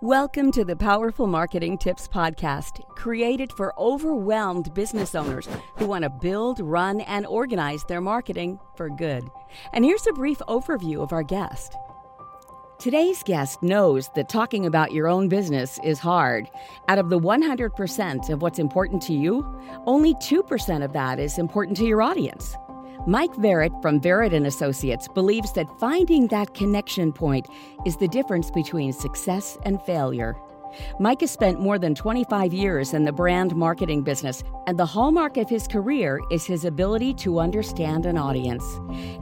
Welcome to the Powerful Marketing Tips Podcast, created for overwhelmed business owners who want to build, run, and organize their marketing for good. And here's a brief overview of our guest. Today's guest knows that talking about your own business is hard. Out of the 100% of what's important to you, only 2% of that is important to your audience. Mike Verret from Verret and Associates believes that finding that connection point is the difference between success and failure. Mike has spent more than 25 years in the brand marketing business, and the hallmark of his career is his ability to understand an audience.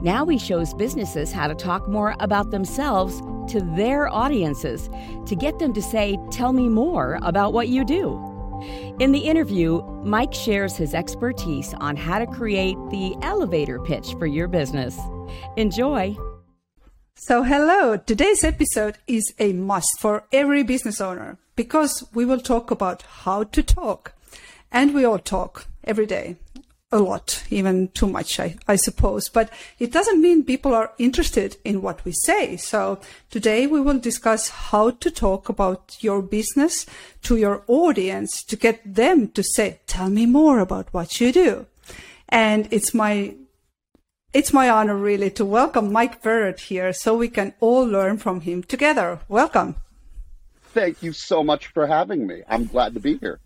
Now he shows businesses how to talk more about themselves to their audiences to get them to say, Tell me more about what you do. In the interview, Mike shares his expertise on how to create the elevator pitch for your business. Enjoy. So, hello. Today's episode is a must for every business owner because we will talk about how to talk. And we all talk every day a lot, even too much, I, I, suppose. But it doesn't mean people are interested in what we say. So today we will discuss how to talk about your business to your audience to get them to say, tell me more about what you do. And it's my it's my honor really to welcome Mike Verret here so we can all learn from him together. Welcome. Thank you so much for having me. I'm glad to be here.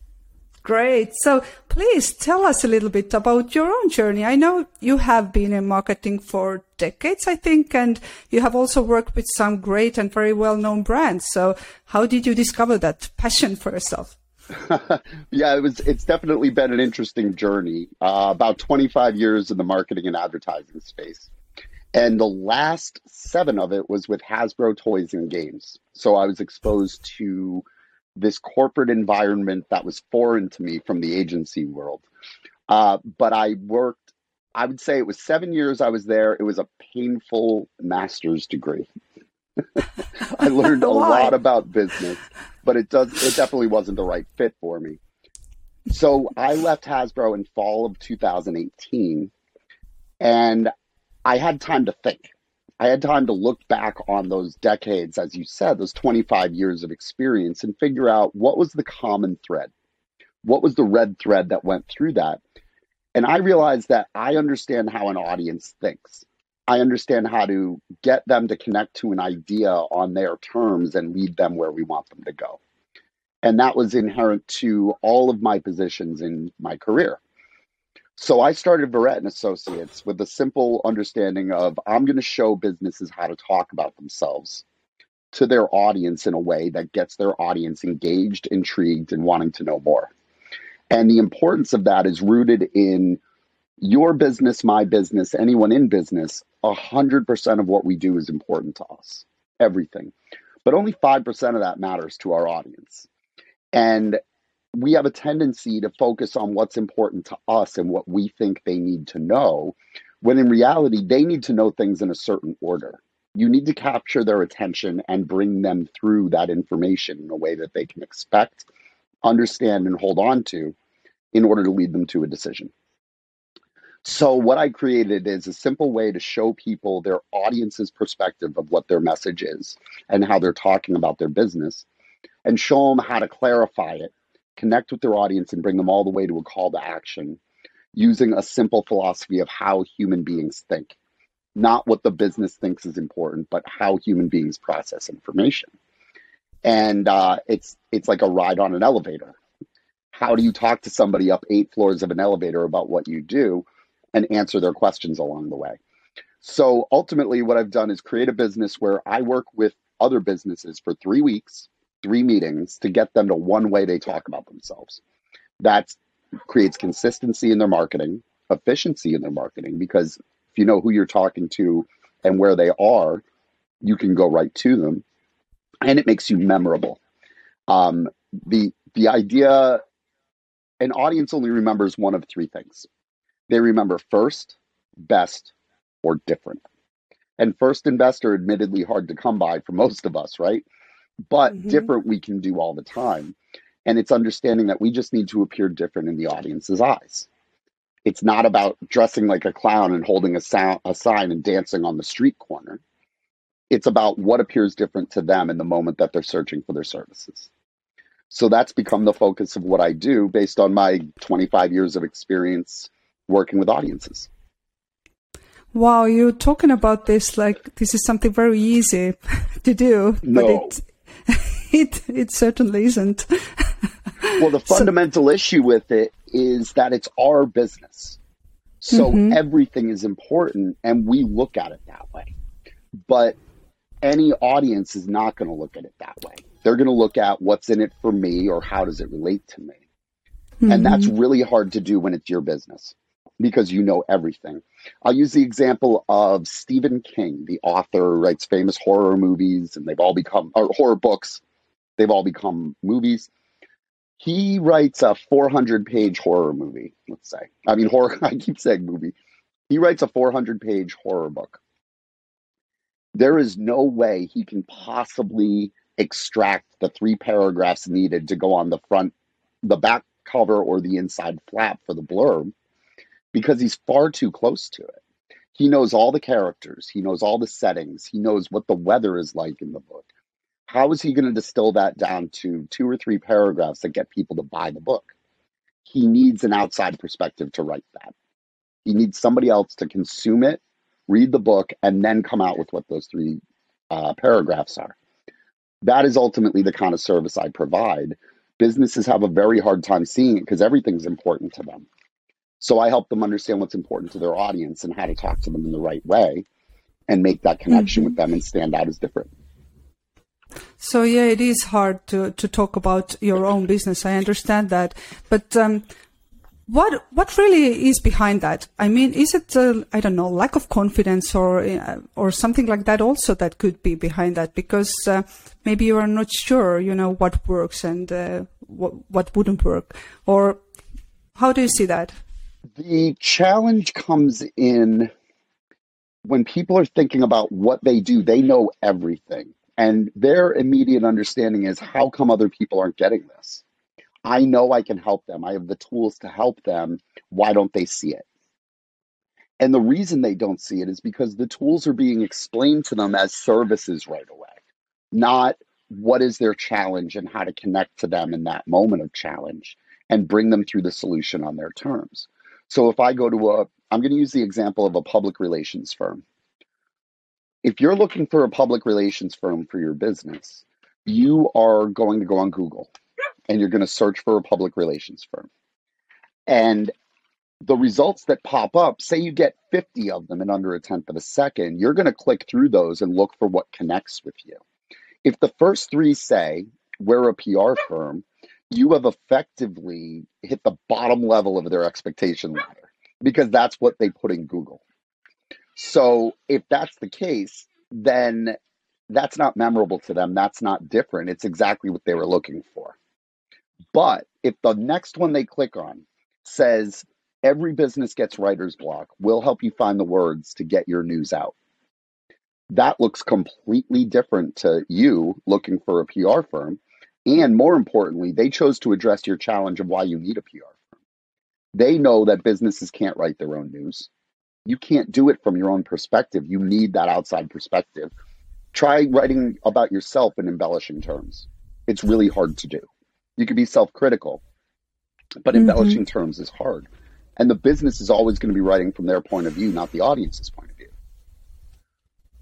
Great. So please tell us a little bit about your own journey. I know you have been in marketing for decades, I think, and you have also worked with some great and very well known brands. So how did you discover that passion for yourself? yeah, it was. It's definitely been an interesting journey. Uh, about 25 years in the marketing and advertising space, and the last seven of it was with Hasbro Toys and Games. So I was exposed to this corporate environment that was foreign to me from the agency world. Uh, but I worked, I would say it was seven years I was there. It was a painful master's degree. I learned a lot about business, but it does it definitely wasn't the right fit for me. So I left Hasbro in fall of 2018 and I had time to think. I had time to look back on those decades, as you said, those 25 years of experience, and figure out what was the common thread. What was the red thread that went through that? And I realized that I understand how an audience thinks. I understand how to get them to connect to an idea on their terms and lead them where we want them to go. And that was inherent to all of my positions in my career. So I started Verret and Associates with a simple understanding of I'm going to show businesses how to talk about themselves to their audience in a way that gets their audience engaged, intrigued, and wanting to know more. And the importance of that is rooted in your business, my business, anyone in business. 100% of what we do is important to us, everything. But only 5% of that matters to our audience. And we have a tendency to focus on what's important to us and what we think they need to know, when in reality, they need to know things in a certain order. You need to capture their attention and bring them through that information in a way that they can expect, understand, and hold on to in order to lead them to a decision. So, what I created is a simple way to show people their audience's perspective of what their message is and how they're talking about their business, and show them how to clarify it connect with their audience and bring them all the way to a call to action using a simple philosophy of how human beings think. Not what the business thinks is important but how human beings process information. And uh, it's it's like a ride on an elevator. How do you talk to somebody up eight floors of an elevator about what you do and answer their questions along the way? So ultimately what i've done is create a business where i work with other businesses for three weeks three meetings to get them to one way they talk about themselves. That creates consistency in their marketing, efficiency in their marketing, because if you know who you're talking to and where they are, you can go right to them, and it makes you memorable. Um, the the idea, an audience only remembers one of three things. They remember first, best, or different. And first and best are admittedly hard to come by for most of us, right? But mm-hmm. different we can do all the time. And it's understanding that we just need to appear different in the audience's eyes. It's not about dressing like a clown and holding a, sound, a sign and dancing on the street corner. It's about what appears different to them in the moment that they're searching for their services. So that's become the focus of what I do based on my 25 years of experience working with audiences. Wow, you're talking about this like this is something very easy to do, no. but it it it certainly isn't. well, the fundamental so, issue with it is that it's our business. So mm-hmm. everything is important and we look at it that way. But any audience is not going to look at it that way. They're going to look at what's in it for me or how does it relate to me. Mm-hmm. And that's really hard to do when it's your business because you know everything. I'll use the example of Stephen King, the author, writes famous horror movies and they've all become or horror books. They've all become movies. He writes a 400 page horror movie, let's say. I mean, horror, I keep saying movie. He writes a 400 page horror book. There is no way he can possibly extract the three paragraphs needed to go on the front, the back cover, or the inside flap for the blurb because he's far too close to it. He knows all the characters, he knows all the settings, he knows what the weather is like in the book. How is he going to distill that down to two or three paragraphs that get people to buy the book? He needs an outside perspective to write that. He needs somebody else to consume it, read the book, and then come out with what those three uh, paragraphs are. That is ultimately the kind of service I provide. Businesses have a very hard time seeing it because everything's important to them. So I help them understand what's important to their audience and how to talk to them in the right way and make that connection mm-hmm. with them and stand out as different. So yeah, it is hard to, to talk about your own business. I understand that, but um, what what really is behind that? I mean, is it uh, I don't know lack of confidence or uh, or something like that also that could be behind that? Because uh, maybe you are not sure, you know, what works and uh, what what wouldn't work, or how do you see that? The challenge comes in when people are thinking about what they do, they know everything. And their immediate understanding is how come other people aren't getting this? I know I can help them. I have the tools to help them. Why don't they see it? And the reason they don't see it is because the tools are being explained to them as services right away, not what is their challenge and how to connect to them in that moment of challenge and bring them through the solution on their terms. So if I go to a, I'm going to use the example of a public relations firm. If you're looking for a public relations firm for your business, you are going to go on Google and you're going to search for a public relations firm. And the results that pop up, say you get 50 of them in under a tenth of a second, you're going to click through those and look for what connects with you. If the first three say, we're a PR firm, you have effectively hit the bottom level of their expectation ladder because that's what they put in Google. So if that's the case, then that's not memorable to them. That's not different. It's exactly what they were looking for. But if the next one they click on says, every business gets writer's block, we'll help you find the words to get your news out. That looks completely different to you looking for a PR firm and more importantly, they chose to address your challenge of why you need a PR firm. They know that businesses can't write their own news. You can't do it from your own perspective. You need that outside perspective. Try writing about yourself in embellishing terms. It's really hard to do. You can be self critical, but mm-hmm. embellishing terms is hard. And the business is always going to be writing from their point of view, not the audience's point of view.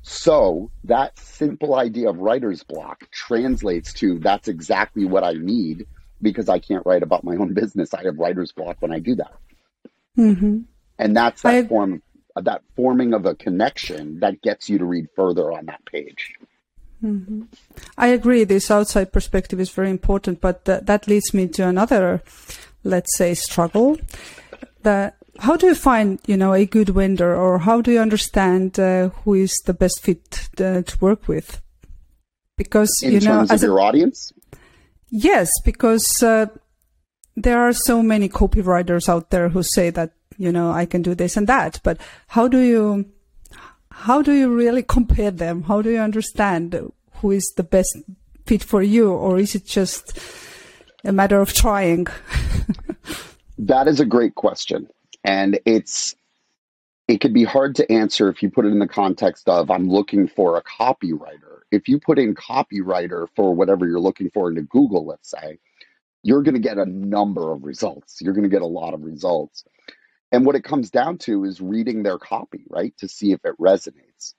So that simple idea of writer's block translates to that's exactly what I need because I can't write about my own business. I have writer's block when I do that. Mm-hmm. And that's that I, form, that forming of a connection that gets you to read further on that page. Mm-hmm. I agree. This outside perspective is very important, but th- that leads me to another, let's say, struggle. That how do you find, you know, a good vendor, or how do you understand uh, who is the best fit uh, to work with? Because in you know, as your a, audience. Yes, because uh, there are so many copywriters out there who say that you know I can do this and that, but how do you how do you really compare them? How do you understand who is the best fit for you, or is it just a matter of trying? that is a great question. And it's it could be hard to answer if you put it in the context of I'm looking for a copywriter. If you put in copywriter for whatever you're looking for into Google, let's say, you're going to get a number of results. You're going to get a lot of results. And what it comes down to is reading their copy, right? To see if it resonates.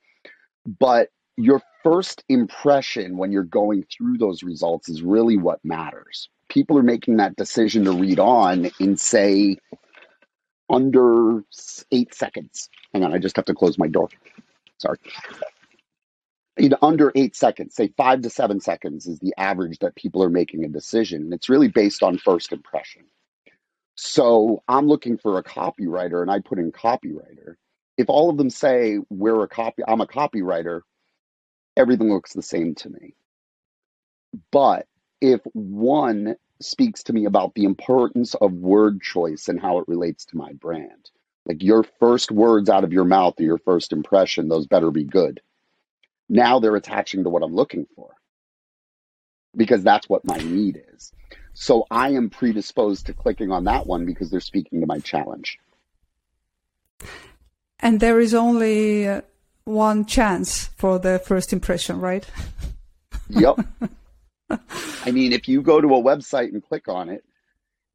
But your first impression when you're going through those results is really what matters. People are making that decision to read on in, say, under eight seconds. Hang on, I just have to close my door. Sorry. In under eight seconds, say five to seven seconds is the average that people are making a decision. And it's really based on first impression. So I'm looking for a copywriter and I put in copywriter. If all of them say we're a copy, I'm a copywriter, everything looks the same to me. But if one speaks to me about the importance of word choice and how it relates to my brand. Like your first words out of your mouth or your first impression, those better be good. Now they're attaching to what I'm looking for because that's what my need is. So I am predisposed to clicking on that one because they're speaking to my challenge. And there is only uh, one chance for the first impression, right? Yep. I mean, if you go to a website and click on it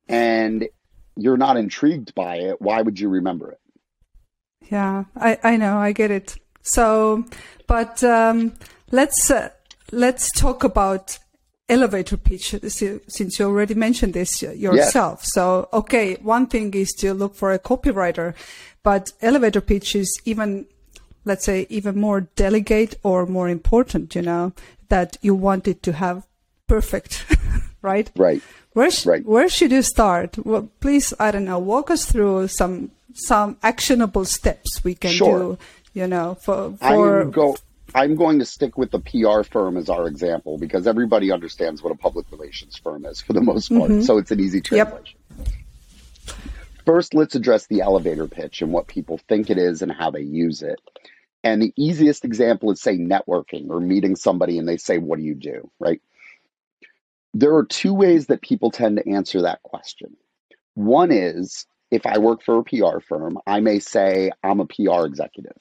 and you're not intrigued by it, why would you remember it? Yeah, I, I know, I get it. So, but um, let's uh, let's talk about elevator pitch since you already mentioned this uh, yourself. Yes. So, okay, one thing is to look for a copywriter, but elevator pitch is even let's say even more delicate or more important, you know, that you want it to have perfect, right? Right. Where, sh- right. where should you start? Well, please, I don't know, walk us through some some actionable steps we can sure. do. You know, for for go, I'm going to stick with the PR firm as our example because everybody understands what a public relations firm is for the most part. Mm-hmm. So it's an easy translation. Yep. First, let's address the elevator pitch and what people think it is and how they use it. And the easiest example is, say, networking or meeting somebody and they say, What do you do? Right? There are two ways that people tend to answer that question. One is if I work for a PR firm, I may say I'm a PR executive.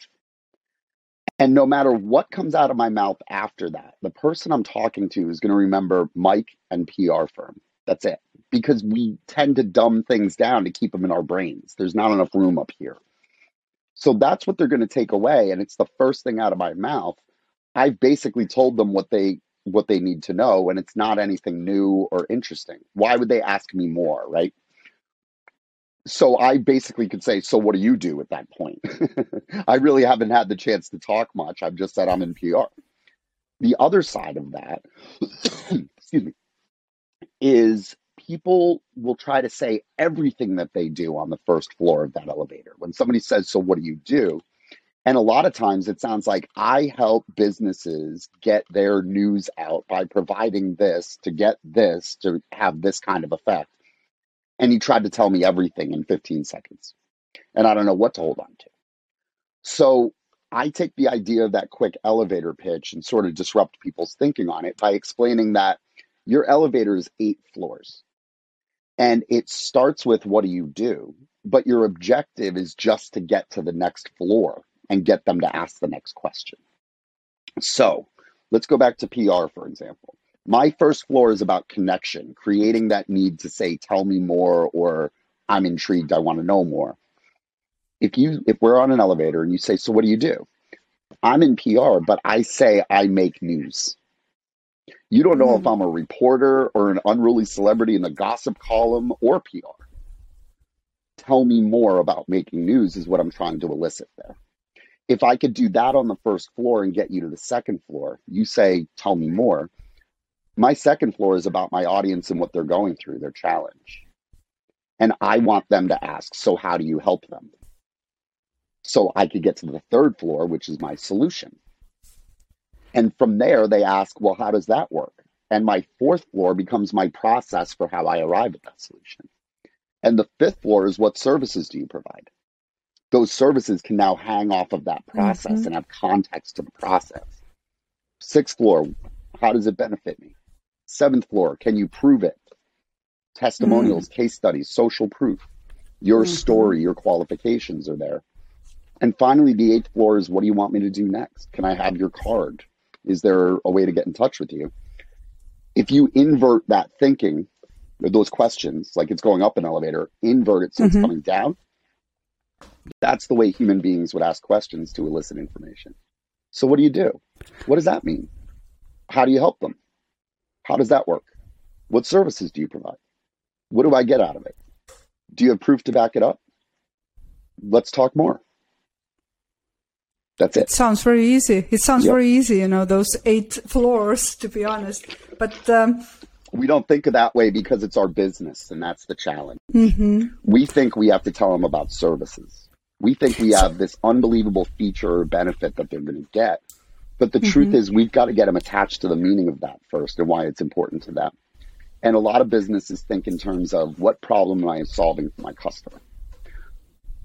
And no matter what comes out of my mouth after that, the person I'm talking to is going to remember Mike and PR firm. That's it. Because we tend to dumb things down to keep them in our brains. There's not enough room up here. So that's what they're going to take away. And it's the first thing out of my mouth. I've basically told them what they what they need to know and it's not anything new or interesting. Why would they ask me more, right? So I basically could say, so what do you do at that point? I really haven't had the chance to talk much. I've just said I'm in PR. The other side of that, excuse me, is people will try to say everything that they do on the first floor of that elevator. When somebody says, so what do you do? And a lot of times it sounds like I help businesses get their news out by providing this to get this to have this kind of effect. And he tried to tell me everything in 15 seconds. And I don't know what to hold on to. So I take the idea of that quick elevator pitch and sort of disrupt people's thinking on it by explaining that your elevator is eight floors. And it starts with what do you do? But your objective is just to get to the next floor and get them to ask the next question. So let's go back to PR, for example. My first floor is about connection, creating that need to say, tell me more, or I'm intrigued, I want to know more. If you if we're on an elevator and you say, So what do you do? I'm in PR, but I say I make news. You don't know mm. if. I'm a reporter or an unruly celebrity in the gossip column or PR. Tell me more about making news is what I'm trying to elicit there if I could do that on the first floor and get you to the second floor, you say, tell me more. My second floor is about my audience and what they're going through, their challenge. And I want them to ask, so how do you help them? So I could get to the third floor, which is my solution. And from there, they ask, well, how does that work? And my fourth floor becomes my process for how I arrive at that solution. And the fifth floor is what services do you provide? those services can now hang off of that process mm-hmm. and have context to the process. Sixth floor, how does it benefit me? Seventh floor, can you prove it? Testimonials, mm. case studies, social proof. Your mm-hmm. story, your qualifications are there. And finally, the eighth floor is what do you want me to do next? Can I have your card? Is there a way to get in touch with you? If you invert that thinking, those questions, like it's going up an elevator, invert it so mm-hmm. it's coming down. That's the way human beings would ask questions to elicit information. So, what do you do? What does that mean? How do you help them? How does that work? What services do you provide? What do I get out of it? Do you have proof to back it up? Let's talk more. That's it. It sounds very easy. It sounds yep. very easy, you know, those eight floors, to be honest. But um, we don't think of that way because it's our business, and that's the challenge. Mm-hmm. We think we have to tell them about services. We think we have this unbelievable feature or benefit that they're going to get. But the mm-hmm. truth is, we've got to get them attached to the meaning of that first and why it's important to them. And a lot of businesses think in terms of what problem am I solving for my customer?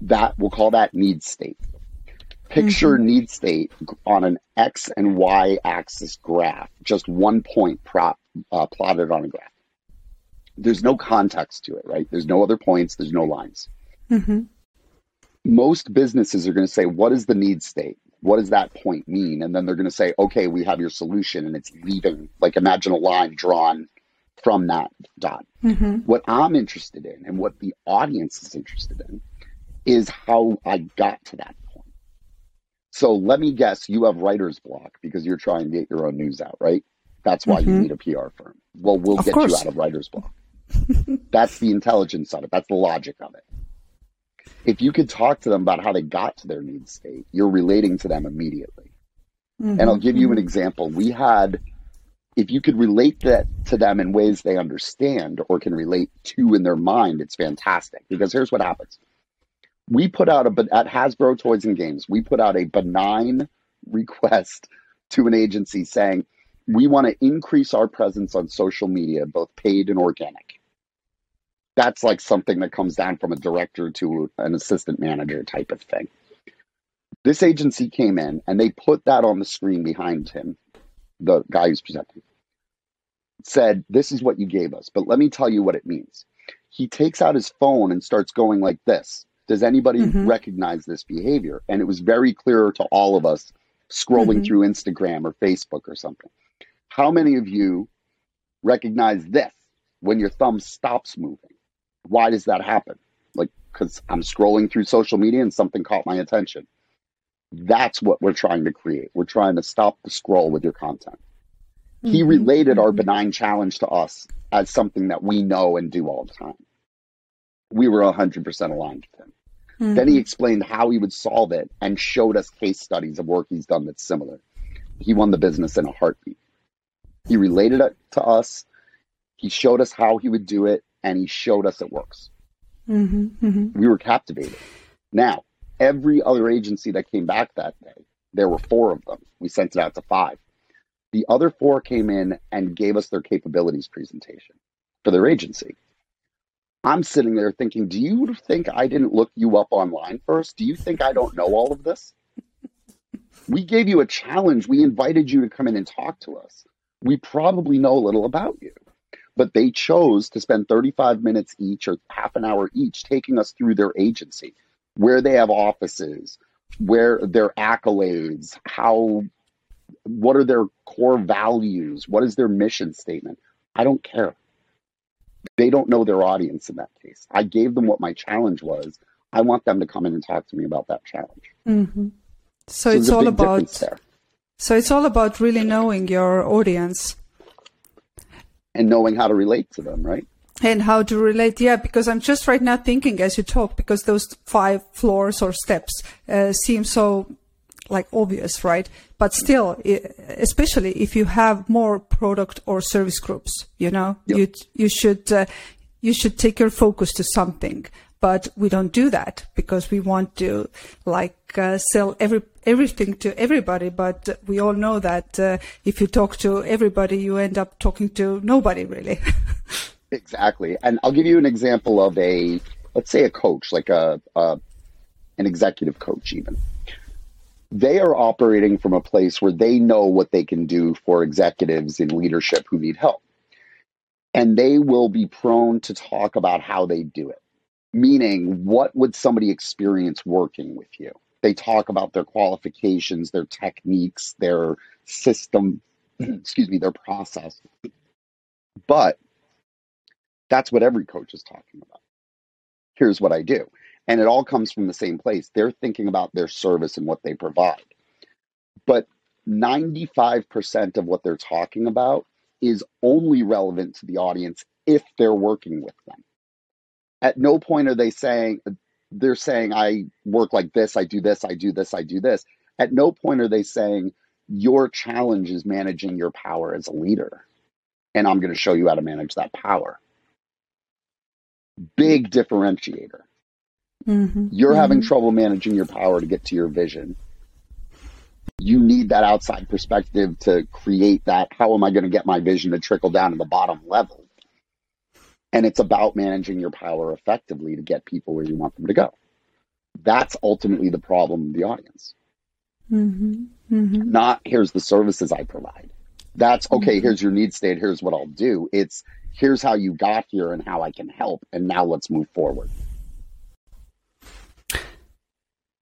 That we'll call that need state. Picture mm-hmm. need state on an X and Y axis graph, just one point prop, uh, plotted on a graph. There's no context to it, right? There's no other points, there's no lines. Mm-hmm. Most businesses are going to say, What is the need state? What does that point mean? And then they're going to say, Okay, we have your solution, and it's leaving. Like imagine a line drawn from that dot. Mm-hmm. What I'm interested in and what the audience is interested in is how I got to that point. so let me guess, you have writer's block because you're trying to get your own news out, right? That's why mm-hmm. you need a PR firm. Well, we'll of get course. you out of writer's block. That's the intelligence of it. That's the logic of it. If you could talk to them about how they got to their need state, you're relating to them immediately. Mm-hmm. And I'll give you an mm-hmm. example. We had, if you could relate that to them in ways they understand or can relate to in their mind, it's fantastic. Because here's what happens we put out a at Hasbro Toys and Games, we put out a benign request to an agency saying we want to increase our presence on social media, both paid and organic. That's like something that comes down from a director to an assistant manager type of thing. This agency came in and they put that on the screen behind him, the guy who's presenting. Said, This is what you gave us, but let me tell you what it means. He takes out his phone and starts going like this does anybody mm-hmm. recognize this behavior? And it was very clear to all of us scrolling mm-hmm. through Instagram or Facebook or something. How many of you recognize this when your thumb stops moving? Why does that happen? Like, because I'm scrolling through social media and something caught my attention. That's what we're trying to create. We're trying to stop the scroll with your content. Mm-hmm. He related our mm-hmm. benign challenge to us as something that we know and do all the time. We were 100% aligned with him. Mm-hmm. Then he explained how he would solve it and showed us case studies of work he's done that's similar. He won the business in a heartbeat. He related it to us. He showed us how he would do it, and he showed us it works. Mm-hmm, mm-hmm. We were captivated. Now, every other agency that came back that day, there were four of them. We sent it out to five. The other four came in and gave us their capabilities presentation for their agency. I'm sitting there thinking, do you think I didn't look you up online first? Do you think I don't know all of this? We gave you a challenge. We invited you to come in and talk to us. We probably know a little about you. But they chose to spend 35 minutes each or half an hour each taking us through their agency, where they have offices, where their accolades, how what are their core values, what is their mission statement. I don't care they don't know their audience in that case. I gave them what my challenge was. I want them to come in and talk to me about that challenge. Mm-hmm. So, so, it's all about so it's all about really knowing your audience and knowing how to relate to them, right? And how to relate, yeah, because I'm just right now thinking as you talk, because those five floors or steps uh, seem so like obvious, right? But still, especially if you have more product or service groups, you know, yep. you you should uh, you should take your focus to something. But we don't do that because we want to like uh, sell every everything to everybody. But we all know that uh, if you talk to everybody, you end up talking to nobody really. exactly, and I'll give you an example of a let's say a coach, like a, a an executive coach, even they are operating from a place where they know what they can do for executives in leadership who need help. And they will be prone to talk about how they do it. Meaning, what would somebody experience working with you? They talk about their qualifications, their techniques, their system, excuse me, their process. But that's what every coach is talking about. Here's what I do. And it all comes from the same place. They're thinking about their service and what they provide. But 95% of what they're talking about is only relevant to the audience if they're working with them. At no point are they saying, they're saying, I work like this, I do this, I do this, I do this. At no point are they saying, your challenge is managing your power as a leader. And I'm going to show you how to manage that power. Big differentiator. Mm-hmm. You're having Mm-hmm. trouble managing your power to get to your vision. You need that outside perspective to create that. How am I going to get my vision to trickle down to the bottom level? And it's about managing your power effectively to get people where you want them to go. That's ultimately the problem of the audience. Mm-hmm. Mm-hmm. Not here's the services I provide. That's okay, Mm-hmm. here's your need state, here's what I'll do. It's here's how you got here and how I can help. And now let's move forward.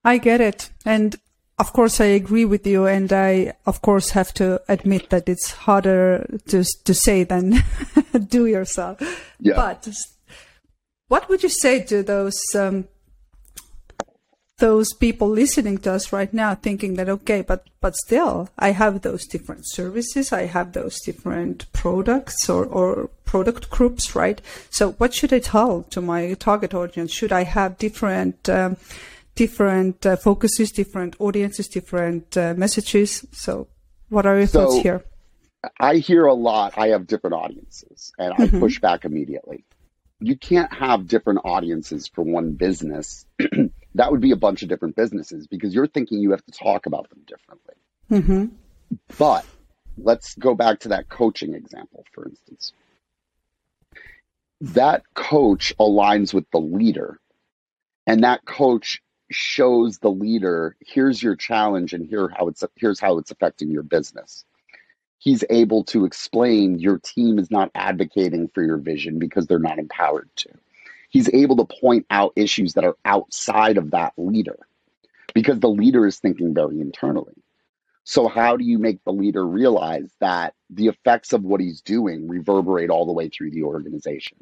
I get it. And of course, I agree with you. And I, of course, have to admit that it's harder to, to say than do yourself. Yeah. But what would you say to those, um, those people listening to us right now thinking that, okay, but, but still I have those different services. I have those different products or, or product groups, right? So what should I tell to my target audience? Should I have different, um, different uh, focuses, different audiences, different uh, messages? So what are your So- thoughts here? I hear a lot, I have different audiences, and I Mhm. push back immediately. You can't have different audiences for one business. that would be a bunch of different businesses because you're thinking you have to talk about them differently. hmm But let's go back to that coaching example, for instance. That coach aligns with the leader, and that coach shows the leader here's your challenge and here how it's here's how it's affecting your business he's able to explain your team is not advocating for your vision because they're not empowered to. He's able to point out issues that are outside of that leader because the leader is thinking very internally. So, how do you make the leader realize that the effects of what he's doing reverberate all the way through the organization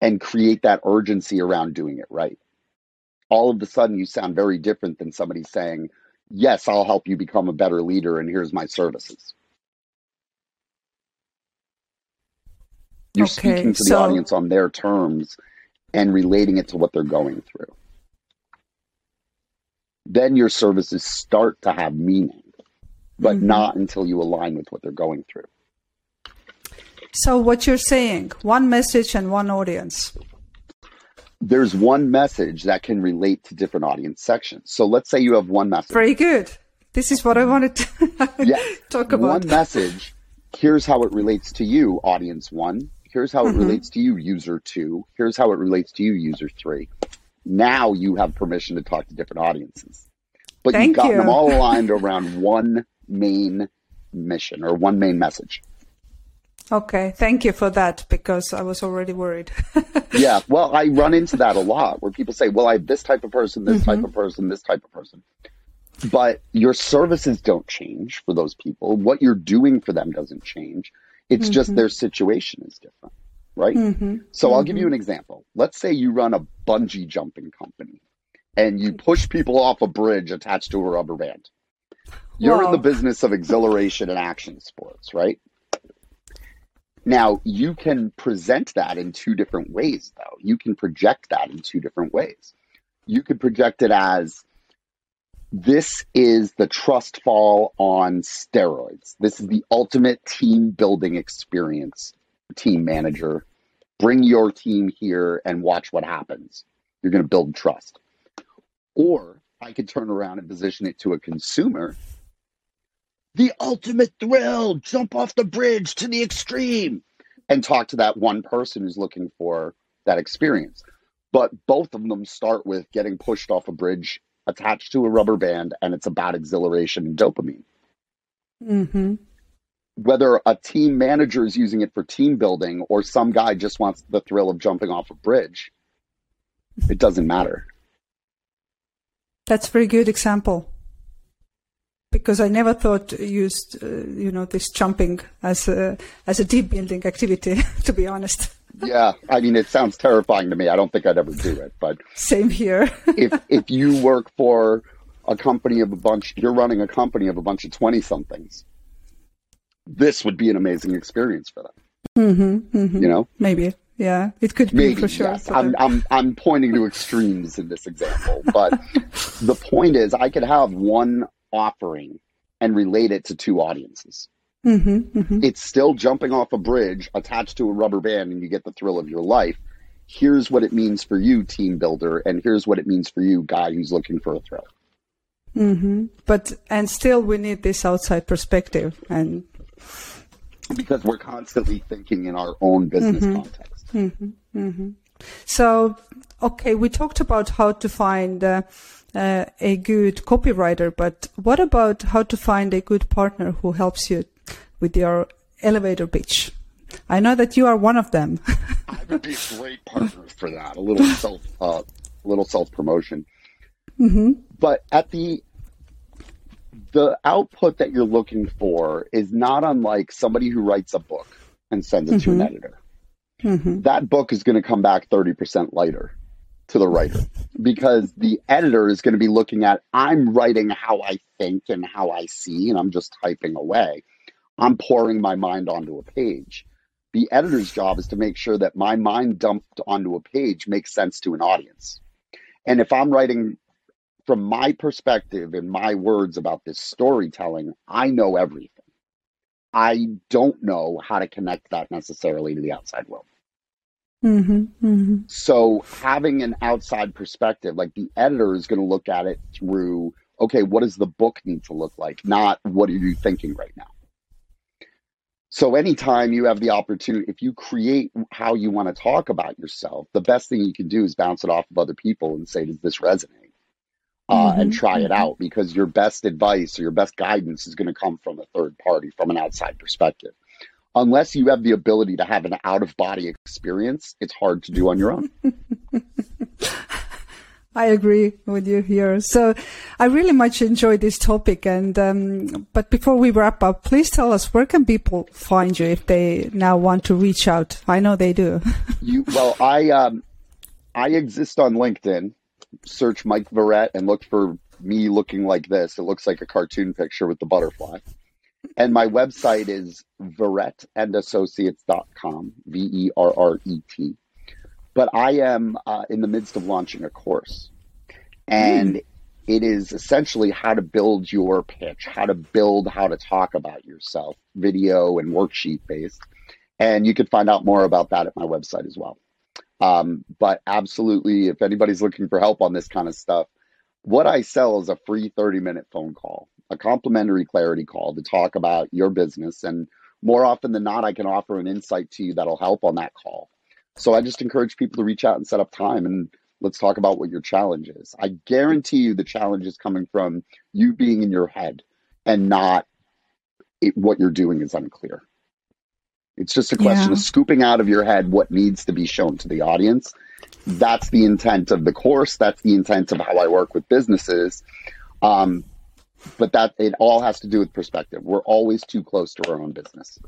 and create that urgency around doing it right? All of a sudden, you sound very different than somebody saying, Yes, I'll help you become a better leader, and here's my services. You're Okay, speaking to the so- audience on their terms and relating it to what they're going through. Then your services start to have meaning, but Mhm. not until you align with what they're going through. So what you're saying, one message and one audience. There's one message that can relate to different audience sections. So let's say you have one message. Very good. This is what I wanted to talk about. One message. Here's how it relates to you, audience one. Here's how it Mhm. relates to you, user two. Here's how it relates to you, user three. Now you have permission to talk to different audiences. But Thank you've got you. them all aligned around one main mission or one main message. Okay, thank you for that because I was already worried. Yeah. Well, I run into that a lot where people say, well, I have this type of person, this type mm-hmm. of person, this type of person. But your services don't change for those people. What you're doing for them doesn't change. It's just mm-hmm. their situation is different, right? Mhm. So I'll give you mm-hmm. an example. Let's say you run a bungee jumping company and you push people off a bridge attached to a rubber band. You're in the business of exhilaration and action sports, right? Now, you can present that in two different ways, though. You can project that in two different ways. You could project it as this is the trust fall on steroids. This is the ultimate team building experience, team manager. Bring your team here and watch what happens. You're going to build trust. Or I could turn around and position it to a consumer. The ultimate thrill, jump off the bridge to the extreme, and talk to that one person who's looking for that experience. But both of them start with getting pushed off a bridge attached to a rubber band, and it's about exhilaration and dopamine. hmm Whether a team manager is using it for team building or some guy just wants the thrill of jumping off a bridge, it doesn't matter. That's a very good example. Because I never thought used, uh, you know, this jumping as a as a deep building activity. To be honest. Yeah, I mean, it sounds terrifying to me. I don't think I'd ever do it, but same here. if if you work for a company of a bunch, you're running a company of a bunch of twenty somethings. This would be an amazing experience for them. Mm-hmm, mm-hmm. You know, maybe. Yeah, it could be Maybe, for sure. yes. I'm, I'm, I'm pointing to extremes in this example, but the point is I could have one offering and relate it to two audiences. Mm-hmm, mm-hmm. It's still jumping off a bridge attached to a rubber band and you get the thrill of your life. Here's what it means for you, team builder, and here's what it means for you, guy who's looking for a thrill. Mm-hmm. But, and still we need this outside perspective and because we're constantly thinking in our own business Mm-hmm. context. So, okay, we talked about how to find uh, uh, a good copywriter, but what about how to find a good partner who helps you with your elevator pitch? I know that you are one of them. I would be a great partner for that. A little self, uh, a little self promotion. But at the the output that you're looking for is not unlike somebody who writes a book and sends it to an editor. That book is going to come back 30% lighter to the writer because the editor is going to be looking at I'm writing how I think and how I see, and I'm just typing away. I'm pouring my mind onto a page. The editor's job is to make sure that my mind dumped onto a page makes sense to an audience. And if I'm writing from my perspective and my words about this storytelling, I know everything. I don't know how to connect that necessarily to the outside world. Mm-hmm, mm-hmm. So having an outside perspective, like the editor is going to look at it through, okay, what does the book need to look like? Not what are you thinking right now? So anytime you have the opportunity, if you create how you want to talk about yourself, the best thing you can do is bounce it off of other people and say, does this resonate? Uh, and try it out because your best advice or your best guidance is going to come from a third party, from an outside perspective. Unless you have the ability to have an out of body experience, it's hard to do on your own. I agree with you here. So I really much enjoy this topic. And, um, but before we wrap up, please tell us where can people find you if they now want to reach out? I know they do. You well, I um, I exist on LinkedIn. Search Mike Verret and look for me looking like this. It looks like a cartoon picture with the butterfly. And my website is verretandassociates.com, V E R R E T. But I am uh, in the midst of launching a course. And it is essentially how to build your pitch, how to build how to talk about yourself, video and worksheet based. And you can find out more about that at my website as well. Um, but absolutely, if anybody's looking for help on this kind of stuff, what I sell is a free 30 minute phone call, a complimentary clarity call to talk about your business. And more often than not, I can offer an insight to you that'll help on that call. So I just encourage people to reach out and set up time and let's talk about what your challenge is. I guarantee you the challenge is coming from you being in your head and not it, what you're doing is unclear. It's just a question Yeah. of scooping out of your head what needs to be shown to the audience. That's the intent of the course. That's the intent of how I work with businesses. Um, but that it all has to do with perspective. We're always too close to our own business.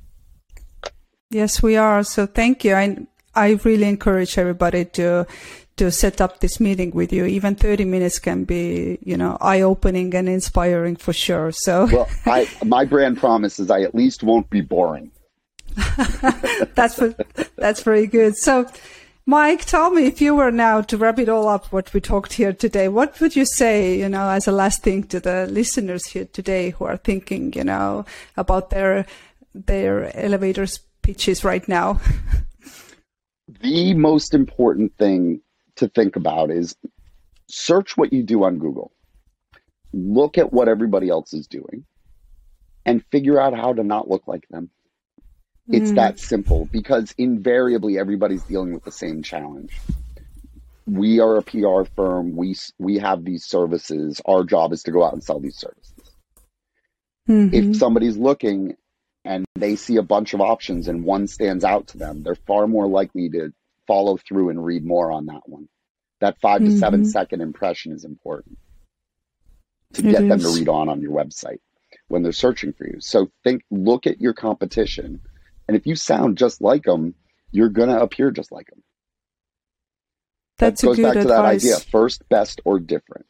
Yes, we are. So thank you. I, I really encourage everybody to, to set up this meeting with you. Even 30 minutes can be, you know, eye opening and inspiring for sure. So Well, I my brand promise is I at least won't be boring. that's, that's very good. So Mike, tell me if you were now to wrap it all up, what we talked here today, what would you say, you know, as a last thing to the listeners here today who are thinking, you know, about their, their elevators pitches right now? The most important thing to think about is search what you do on Google. Look at what everybody else is doing and figure out how to not look like them. It's that hmm. simple because invariably everybody's dealing with the same challenge. We are a PR firm. We we have these services. Our job is to go out and sell these services. If mm-hmm. somebody's looking and they see a bunch of options and one stands out to them, they're far more likely to follow through and read more on that one. That 5 to seven mm-hmm. second impression is important. to get them to read on on your website when they're searching for you. So think, look at your competition, and if you sound just like them, you're gonna appear just like them. That's that goes back to that idea: first, best, or different.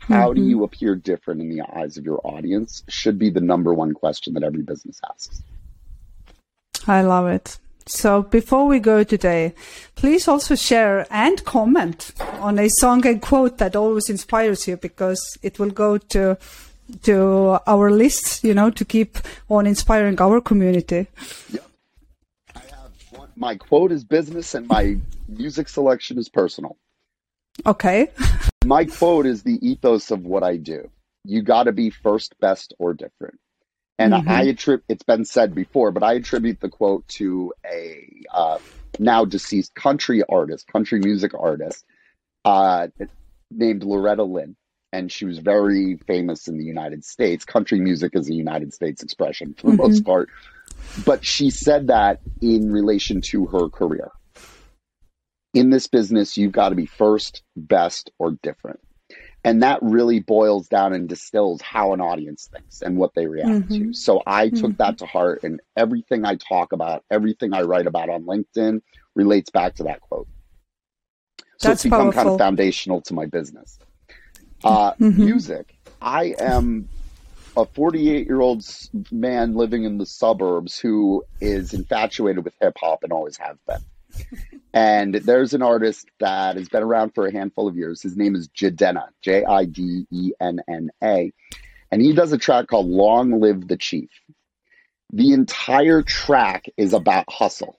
How Mm-hmm. do you appear different in the eyes of your audience? Should be the number one question that every business asks. I love it. So before we go today, please also share and comment on a song and quote that always inspires you because it will go to to our list, you know, to keep on inspiring our community. I have one, my quote is business, and my music selection is personal. Okay. My quote is the ethos of what I do. You got to be first, best, or different. And I attribute, it's been said before, but I attribute the quote to a uh, now deceased country artist, country music artist, uh, named Loretta Lynn. And she was very famous in the United States. Country music is a United States expression for the most part. But she said that in relation to her career. In this business, you've got to be first, best, or different. And that really boils down and distills how an audience thinks and what they react to. Mm-hmm. So I took that mm-hmm. to heart, and everything I talk about, everything I write about on LinkedIn relates back to that quote. So That's it's become kind of foundational to my business. Uh, mm-hmm. Music. I am a 48 year old man living in the suburbs who is infatuated with hip hop and always have been. And there's an artist that has been around for a handful of years. His name is Jidenna, J I D E N N A. And he does a track called Long Live the Chief. The entire track is about hustle.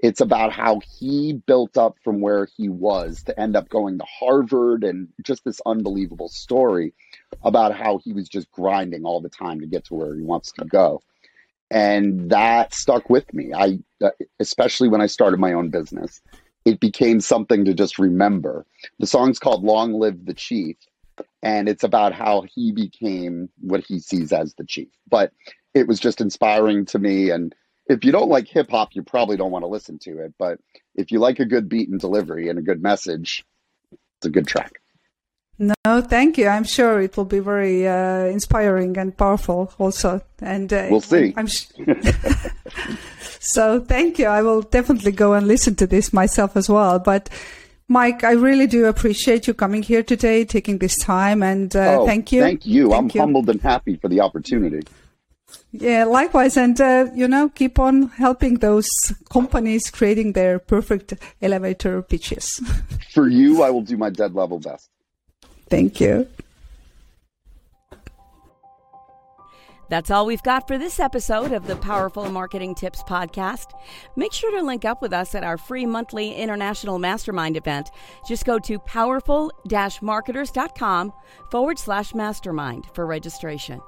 It's about how he built up from where he was to end up going to Harvard and just this unbelievable story about how he was just grinding all the time to get to where he wants to go. And that stuck with me. I uh, especially when I started my own business. It became something to just remember. The song's called Long Live the Chief and it's about how he became what he sees as the chief. But it was just inspiring to me and if you don't like hip hop, you probably don't want to listen to it. But if you like a good beat and delivery and a good message, it's a good track. No, thank you. I'm sure it will be very uh, inspiring and powerful also. And uh, We'll see. I'm sh- so thank you. I will definitely go and listen to this myself as well. But Mike, I really do appreciate you coming here today, taking this time, and uh, oh, thank you. Thank you. Thank I'm you. humbled and happy for the opportunity. Yeah, likewise, and uh, you know, keep on helping those companies creating their perfect elevator pitches. For you, I will do my dead level best. Thank you. That's all we've got for this episode of the Powerful Marketing Tips Podcast. Make sure to link up with us at our free monthly international mastermind event. Just go to powerful marketers.com forward slash mastermind for registration.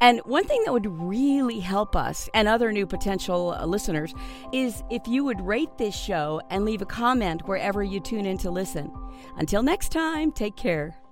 And one thing that would really help us and other new potential uh, listeners is if you would rate this show and leave a comment wherever you tune in to listen. Until next time, take care.